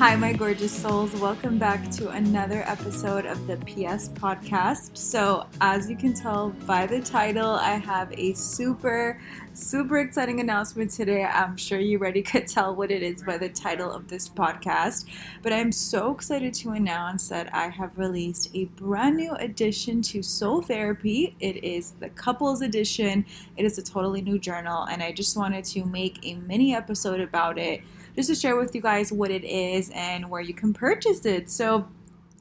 Hi, my gorgeous souls. Welcome back to another episode of the PS podcast. So, as you can tell by the title, I have a super, super exciting announcement today. I'm sure you already could tell what it is by the title of this podcast. But I'm so excited to announce that I have released a brand new addition to Soul Therapy. It is the couples edition, it is a totally new journal, and I just wanted to make a mini episode about it just to share with you guys what it is and where you can purchase it. So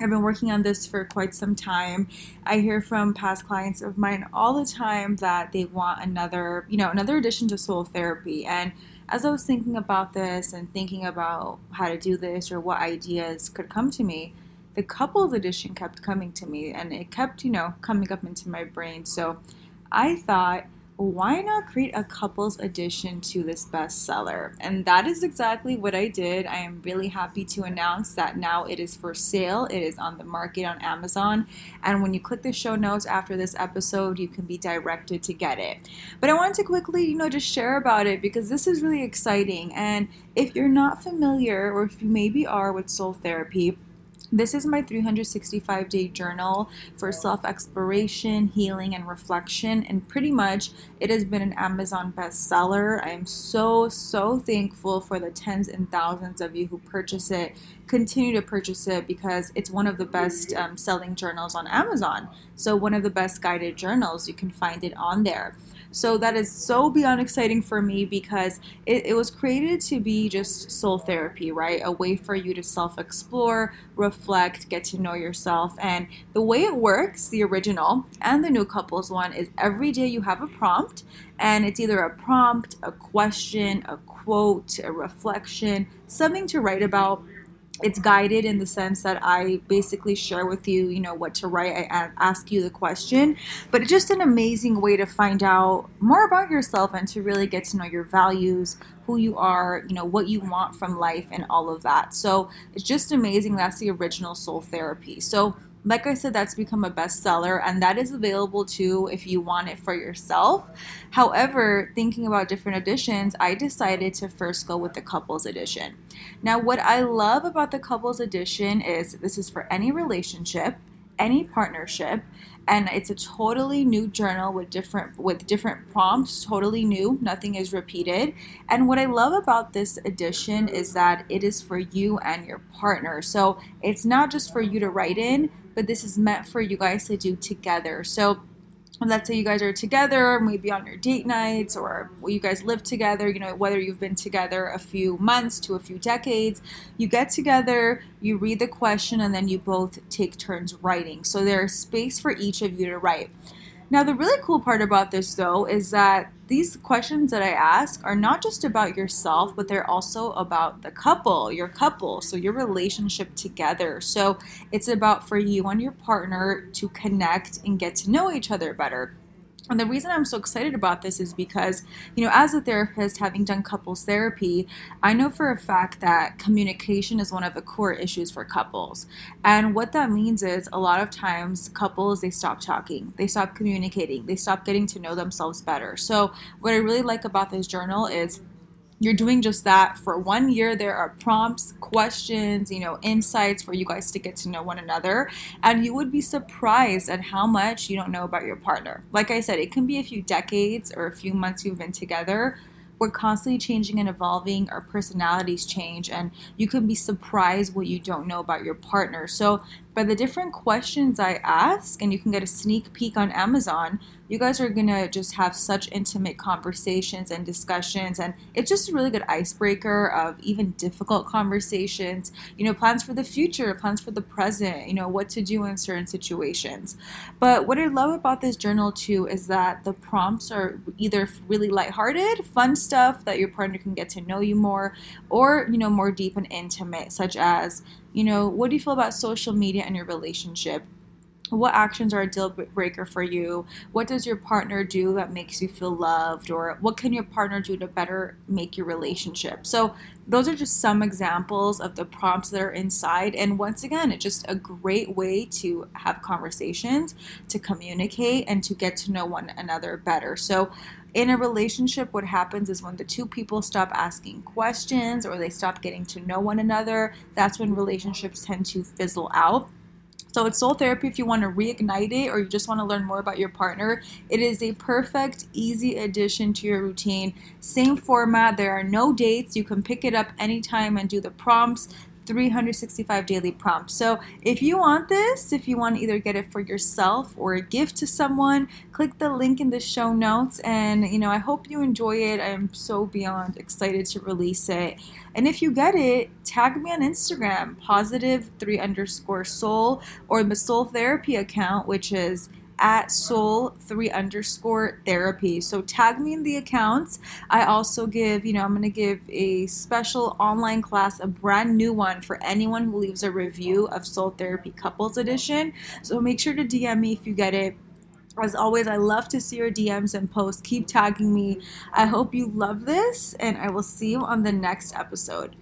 I've been working on this for quite some time. I hear from past clients of mine all the time that they want another, you know, another addition to soul therapy. And as I was thinking about this and thinking about how to do this or what ideas could come to me, the couples edition kept coming to me and it kept, you know, coming up into my brain. So I thought why not create a couples edition to this bestseller? And that is exactly what I did. I am really happy to announce that now it is for sale. It is on the market on Amazon. And when you click the show notes after this episode, you can be directed to get it. But I wanted to quickly, you know, just share about it because this is really exciting. And if you're not familiar, or if you maybe are with soul therapy, this is my 365 day journal for self exploration, healing, and reflection. And pretty much it has been an Amazon bestseller. I am so, so thankful for the tens and thousands of you who purchase it. Continue to purchase it because it's one of the best um, selling journals on Amazon. So, one of the best guided journals, you can find it on there. So that is so beyond exciting for me because it, it was created to be just soul therapy, right? A way for you to self explore, reflect, get to know yourself. And the way it works, the original and the new couples one, is every day you have a prompt, and it's either a prompt, a question, a quote, a reflection, something to write about it's guided in the sense that I basically share with you, you know, what to write. I ask you the question, but it's just an amazing way to find out more about yourself and to really get to know your values, who you are, you know, what you want from life, and all of that. So it's just amazing. That's the original soul therapy. So like I said, that's become a bestseller, and that is available too if you want it for yourself. However, thinking about different editions, I decided to first go with the couples edition. Now, what I love about the couples edition is this is for any relationship, any partnership, and it's a totally new journal with different with different prompts totally new nothing is repeated and what i love about this edition is that it is for you and your partner so it's not just for you to write in but this is meant for you guys to do together. So let's say you guys are together, maybe on your date nights, or you guys live together, you know, whether you've been together a few months to a few decades, you get together, you read the question, and then you both take turns writing. So there's space for each of you to write. Now, the really cool part about this, though, is that these questions that I ask are not just about yourself, but they're also about the couple, your couple, so your relationship together. So it's about for you and your partner to connect and get to know each other better. And the reason I'm so excited about this is because, you know, as a therapist, having done couples therapy, I know for a fact that communication is one of the core issues for couples. And what that means is a lot of times couples, they stop talking, they stop communicating, they stop getting to know themselves better. So, what I really like about this journal is you're doing just that for one year. There are prompts questions you know insights for you guys to get to know one another. And you would be surprised at how much you don't know about your partner. Like i said it can be a few decades or a few months you've been together. We're constantly changing and evolving. Our personalities change and you can be surprised what you don't know about your partner. So by the different questions I ask, and you can get a sneak peek on Amazon, you guys are gonna just have such intimate conversations and discussions, and it's just a really good icebreaker of even difficult conversations. You know, plans for the future, plans for the present, you know, what to do in certain situations. But what I love about this journal too is that the prompts are either really lighthearted, fun stuff that your partner can get to know you more, or, you know, more deep and intimate, such as, you know, what do you feel about social media and your relationship? what actions are a deal breaker for you? What does your partner do that makes you feel loved or what can your partner do to better make your relationship? So those are just some examples of the prompts that are inside and once again it's just a great way to have conversations to communicate and to get to know one another better. So in a relationship, what happens is when the two people stop asking questions or they stop getting to know one another, that's when relationships tend to fizzle out. So it's soul therapy if you want to reignite it or you just want to learn more about your partner. It is a perfect, easy addition to your routine. Same format. There are no dates. You can pick it up anytime and do the prompts. 365 daily prompts. So if you want this, if you want to either get it for yourself or a gift to someone, click the link in the show notes. And, you know, I hope you enjoy it. I am so beyond excited to release it. And if you get it, tag me on Instagram, positive three underscore soul, or the soul therapy account, which is at soul three underscore therapy. So tag me in the accounts. I also give, you know, I'm going to give a special online class, a brand new one for anyone who leaves a review of Soul Therapy Couples Edition. So make sure to DM me if you get it. As always, I love to see your DMs and posts. Keep tagging me. I hope you love this, and I will see you on the next episode.